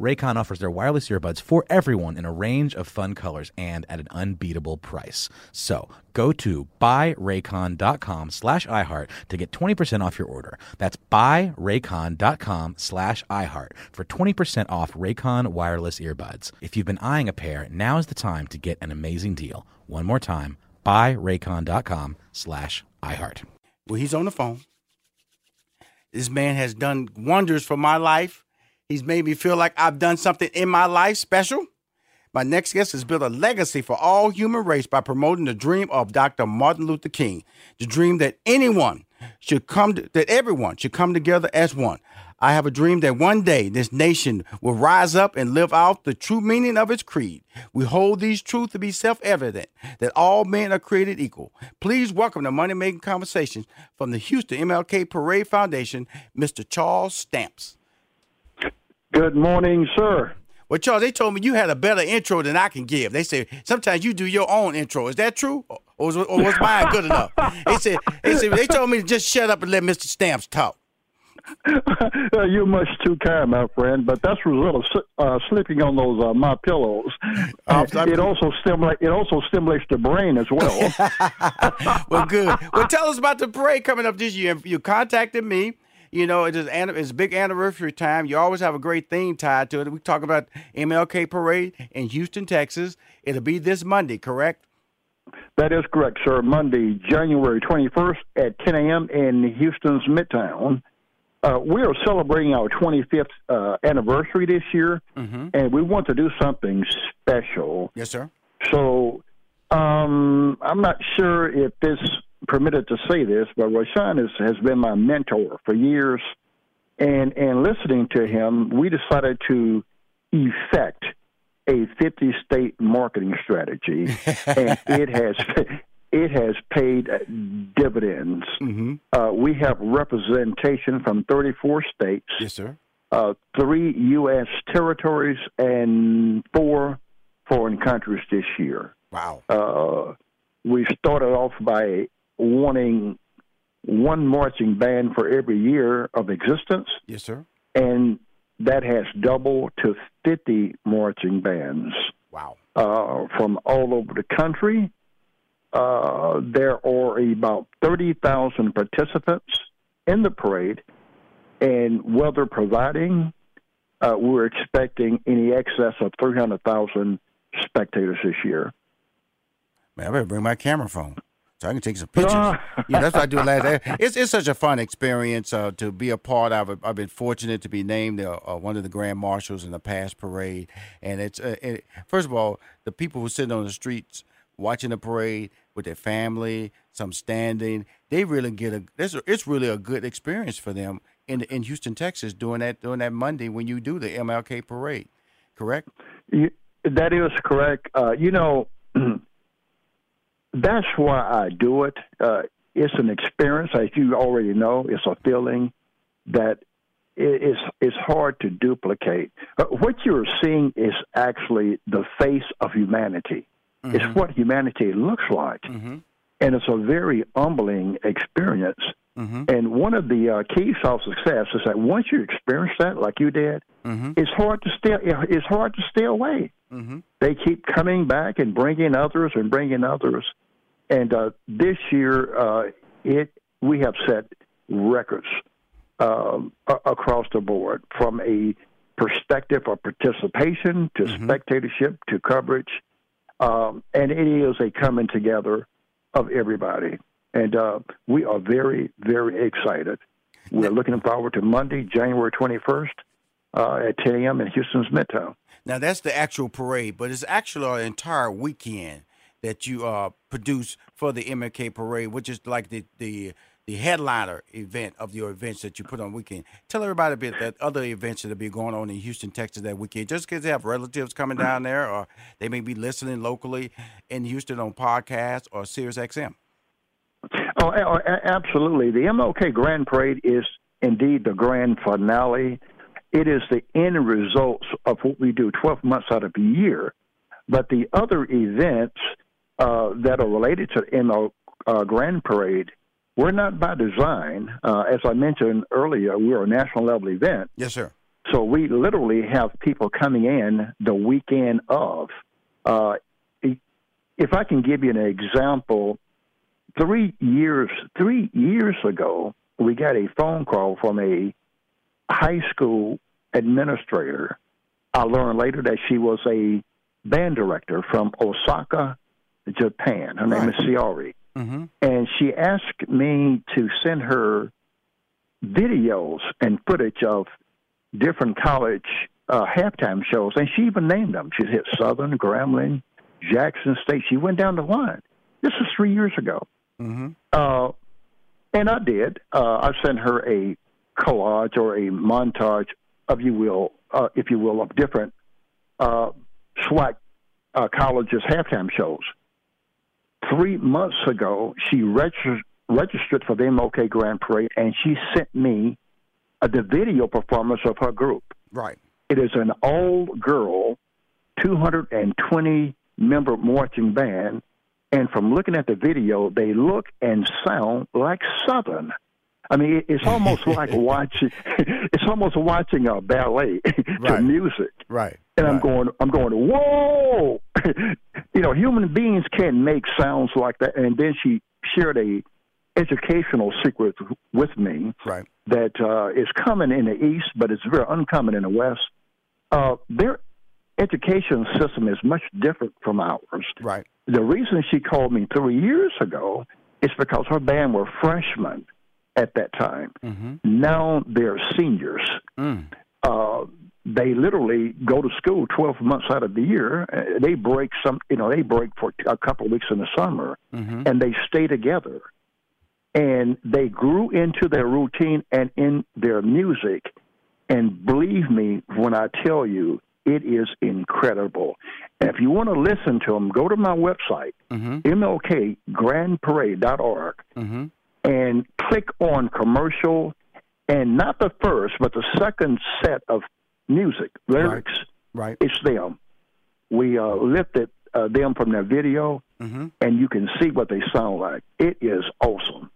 Raycon offers their wireless earbuds for everyone in a range of fun colors and at an unbeatable price. So go to buyraycon.com slash iHeart to get 20% off your order. That's buyraycon.com slash iHeart for 20% off Raycon wireless earbuds. If you've been eyeing a pair, now is the time to get an amazing deal. One more time, buyraycon.com slash iHeart. Well, he's on the phone. This man has done wonders for my life. He's made me feel like I've done something in my life special. My next guest has built a legacy for all human race by promoting the dream of Dr. Martin Luther King, the dream that anyone should come, to, that everyone should come together as one. I have a dream that one day this nation will rise up and live out the true meaning of its creed. We hold these truths to be self evident that all men are created equal. Please welcome to Money Making Conversations from the Houston MLK Parade Foundation, Mr. Charles Stamps. Good morning, sir. Well, Charles, they told me you had a better intro than I can give. They say sometimes you do your own intro. Is that true, or was, or was mine good enough? They said they said they told me to just shut up and let Mr. Stamps talk. You're much too kind, my friend. But that's a result of uh, sleeping on those uh, my pillows. Uh, it also stimulate. It also stimulates the brain as well. well, good. Well, tell us about the parade coming up this year. You contacted me. You know, it is it's big anniversary time. You always have a great theme tied to it. We talk about MLK Parade in Houston, Texas. It'll be this Monday, correct? That is correct, sir. Monday, January 21st at 10 a.m. in Houston's Midtown. Uh, we are celebrating our 25th uh, anniversary this year, mm-hmm. and we want to do something special. Yes, sir. So um, I'm not sure if this permitted to say this, but Rushion has, has been my mentor for years. And, and listening to him, we decided to effect a 50 state marketing strategy, and it has it has paid dividends. Mm-hmm. Uh, we have representation from 34 states. Yes, sir. Uh, three U.S. territories and four foreign countries this year. Wow. Uh, we started off by wanting one marching band for every year of existence. Yes, sir. And that has doubled to 50 marching bands. Wow. Uh, from all over the country. Uh, there are about 30,000 participants in the parade, and weather providing, uh, we're expecting any excess of 300,000 spectators this year. Man, I better bring my camera phone so I can take some pictures. yeah, that's what I do last. It's it's such a fun experience uh, to be a part of. I've been fortunate to be named uh, one of the grand marshals in the past parade, and it's uh, it, first of all the people who sit on the streets watching the parade with their family, some standing. They really get a. It's, it's really a good experience for them in in Houston, Texas, doing that doing that Monday when you do the MLK parade. Correct. You, that is correct. Uh, you know, that's why I do it. Uh, it's an experience, as you already know. It's a feeling that it's it's hard to duplicate. Uh, what you're seeing is actually the face of humanity. Mm-hmm. It's what humanity looks like, mm-hmm. and it's a very humbling experience. Mm-hmm. And one of the uh, keys of success is that once you experience that, like you did, mm-hmm. it's hard to stay. It's hard to stay away. Mm-hmm. They keep coming back and bringing others and bringing others. And uh, this year, uh, it we have set records um, across the board from a perspective of participation to mm-hmm. spectatorship to coverage, um, and it is a coming together of everybody. And uh, we are very, very excited. We're looking forward to Monday, January 21st uh, at 10 a.m. in Houston's Midtown. Now, that's the actual parade, but it's actually an entire weekend that you uh, produce for the MLK parade, which is like the, the the headliner event of your events that you put on weekend. Tell everybody a bit that other events that will be going on in Houston, Texas that weekend. Just because they have relatives coming down there, or they may be listening locally in Houston on podcasts or Sirius XM. Oh, absolutely. The MLK Grand Parade is indeed the grand finale. It is the end results of what we do 12 months out of the year. But the other events uh, that are related to in the uh, Grand Parade we're not by design. Uh, as I mentioned earlier, we're a national level event. Yes, sir. So we literally have people coming in the weekend of. Uh, if I can give you an example, three years three years ago, we got a phone call from a high school administrator. I learned later that she was a band director from Osaka, Japan. Her right. name is Siori. Mm-hmm. And she asked me to send her videos and footage of different college uh, halftime shows, and she even named them. She hit Southern, Grambling, Jackson State. She went down the line. This was three years ago. Mm-hmm. Uh, and I did. Uh, I sent her a collage or a montage of you will, uh, if you will, of different uh, SWAC uh, colleges halftime shows. Three months ago, she registered registered for the MLK Grand Parade, and she sent me uh, the video performance of her group. Right. It is an all girl, 220 member marching band and from looking at the video, they look and sound like Southern. I mean, it's almost like watching. It's almost watching a ballet to music. Right. And right. I'm going. I'm going. Whoa! you know, human beings can't make sounds like that. And then she shared a educational secret with me. Right. That uh, is common in the East, but it's very uncommon in the West. Uh, their education system is much different from ours. Right. The reason she called me three years ago is because her band were freshmen at that time. Mm-hmm. Now they're seniors. Mm. Uh, they literally go to school 12 months out of the year. Uh, they break some, you know, they break for a couple of weeks in the summer mm-hmm. and they stay together. And they grew into their routine and in their music. And believe me when I tell you, it is incredible. And if you want to listen to them, go to my website, mm-hmm. mlkgrandparade.org, mm-hmm. And click on commercial, and not the first, but the second set of music, lyrics. Right. right. It's them. We uh, lifted uh, them from their video, mm-hmm. and you can see what they sound like. It is awesome.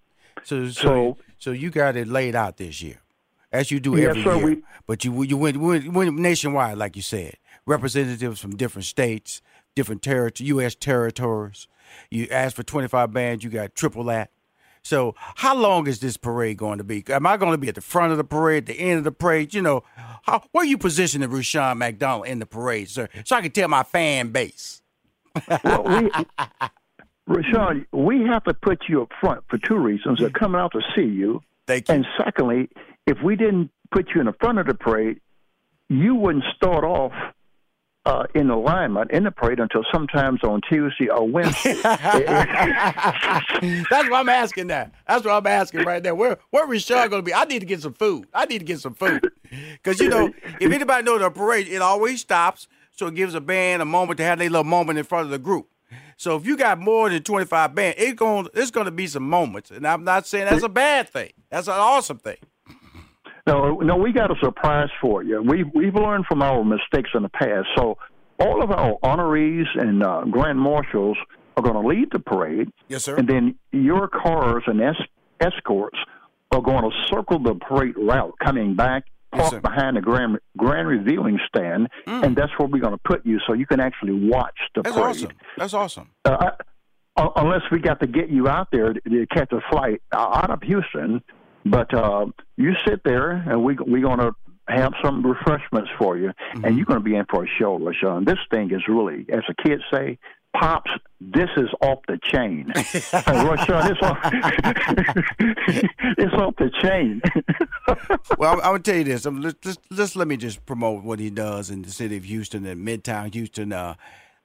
So, so, so, so you got it laid out this year as you do every year. We, but you you went, went, went nationwide, like you said, representatives from different states, different territories, U.S. territories. You asked for 25 bands, you got triple that. So, how long is this parade going to be? Am I going to be at the front of the parade, the end of the parade? You know, how, where are you positioning Rushion McDonald in the parade, sir? So I can tell my fan base. well, we, Rushion, we have to put you up front for two reasons. They're coming out to see you. Thank you. And secondly, if we didn't put you in the front of the parade, you wouldn't start off uh, in alignment in the parade until sometimes on Tuesday or Wednesday. That's what I'm asking that. That's what I'm asking right there. Where where is Sean going to be? I need to get some food. I need to get some food because you know if anybody knows the parade, it always stops, so it gives a band a moment to have their little moment in front of the group. So if you got more than 25 bands, it's going it's going to be some moments, and I'm not saying that's a bad thing. That's an awesome thing. No, no, we got a surprise for you. We we've learned from our mistakes in the past. So all of our honorees and uh, grand marshals are going to lead the parade. Yes, sir. And then your cars and es- escorts are going to circle the parade route, coming back, park Yes, behind the grand grand revealing stand, and that's where we're going to put you, so you can actually watch the Mm. That's parade. awesome. That's awesome. Uh, uh, unless we got to get you out there to, to catch a flight uh, out of Houston. But uh, you sit there, and we we're going to have some refreshments for you, and you're going to be in for a show, LaShawn. This thing is really, as the kids say, pops. This is off the chain, LaShawn. It's off. it's off the chain. Well, I'm, I'm gonna tell you this. Um, let's, let's, let's let me just promote what he does in the city of Houston and Midtown Houston. Uh,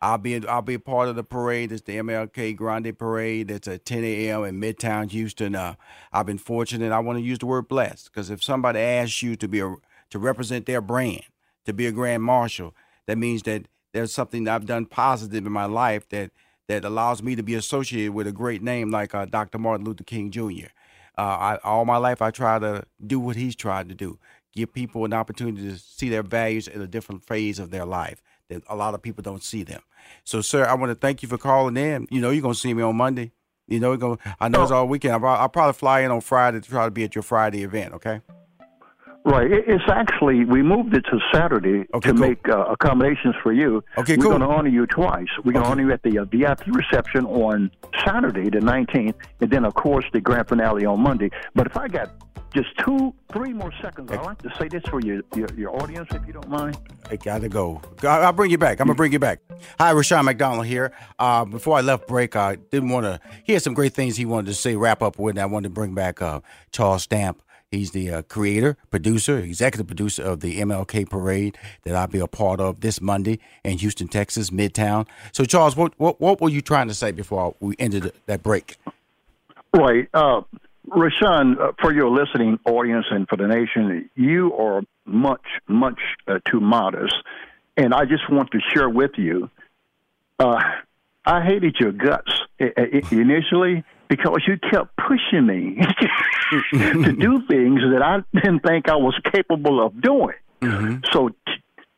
I'll be I'll be a part of the parade. It's the MLK Grand Parade. It's at 10 a.m. in Midtown Houston. Uh, I've been fortunate. I want to use the word blessed because if somebody asks you to be a to represent their brand, to be a grand marshal, that means that there's something that I've done positive in my life that that allows me to be associated with a great name like uh, Dr. Martin Luther King Jr. Uh, I, all my life, I try to do what he's tried to do, give people an opportunity to see their values in a different phase of their life that a lot of people don't see them. So, sir, I want to thank you for calling in. You know, you're gonna see me on Monday. You know, gonna, I know it's all weekend. I'll, I'll probably fly in on Friday to try to be at your Friday event. Okay. Right. It's actually we moved it to Saturday Okay, to cool. make uh, accommodations for you. Okay, We're cool. going to honor you twice. We're going to Okay. honor you at the uh, VIP reception on Saturday, the 19th, and then of course the grand finale on Monday. But if I got just two, three more seconds, I'd like to say this for your your, your audience, if you don't mind. I gotta go. I- I'll bring you back. I'm gonna bring you back. Hi, Rushion McDonald here. Uh, before I left break, I didn't want to. He had some great things he wanted to say. Wrap up with. And I wanted to bring back uh, Charles Stamp. He's the uh, creator, producer, executive producer of the MLK Parade that I'll be a part of this Monday in Houston, Texas, Midtown. So, Charles, what what, what were you trying to say before we ended that break? Right. Uh, Rushion, uh, for your listening audience and for the nation, you are much, much uh, too modest. And I just want to share with you, uh, I hated your guts initially because you kept pushing me to do things that I didn't think I was capable of doing. So t-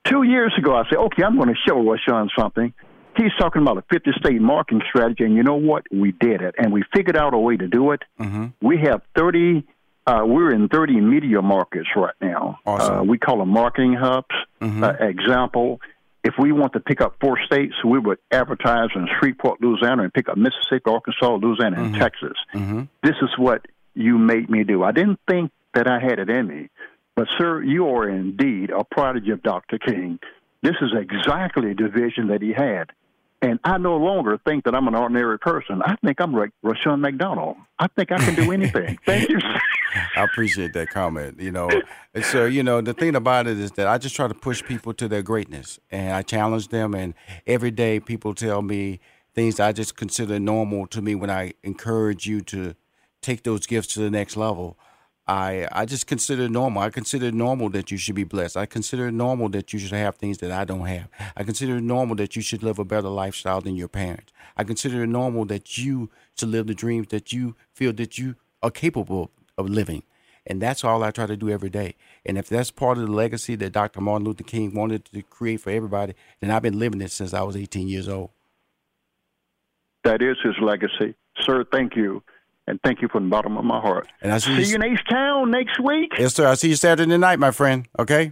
two years ago, I said, okay, I'm going to show Rushion something. He's talking about a 50 state marketing strategy, and you know what? We did it, and we figured out a way to do it. We have 30, uh, we're in 30 media markets right now. Awesome. Uh, we call them marketing hubs. Uh, example, if we want to pick up four states, we would advertise in Shreveport, Louisiana, and pick up Mississippi, Arkansas, Louisiana, and Texas. This is what you made me do. I didn't think that I had it in me. But, sir, you are indeed a prodigy of Dr. King. This is exactly the vision that he had. And I no longer think that I'm an ordinary person. I think I'm like Rushion McDonald. I think I can do anything. Thank you. I appreciate that comment. You know, and so you know the thing about it is that I just try to push people to their greatness, and I challenge them. And every day, people tell me things I just consider normal to me when I encourage you to take those gifts to the next level. I I just consider it normal. I consider it normal that you should be blessed. I consider it normal that you should have things that I don't have. I consider it normal that you should live a better lifestyle than your parents. I consider it normal that you should live the dreams that you feel that you are capable of living. And that's all I try to do every day. And if that's part of the legacy that Dr. Martin Luther King wanted to create for everybody, then I've been living it since I was 18 years old. That is his legacy. Sir, thank you. And thank you from the bottom of my heart. And I see See you- you in H Town next week. Yes, sir. I'll see you Saturday night, my friend. Okay?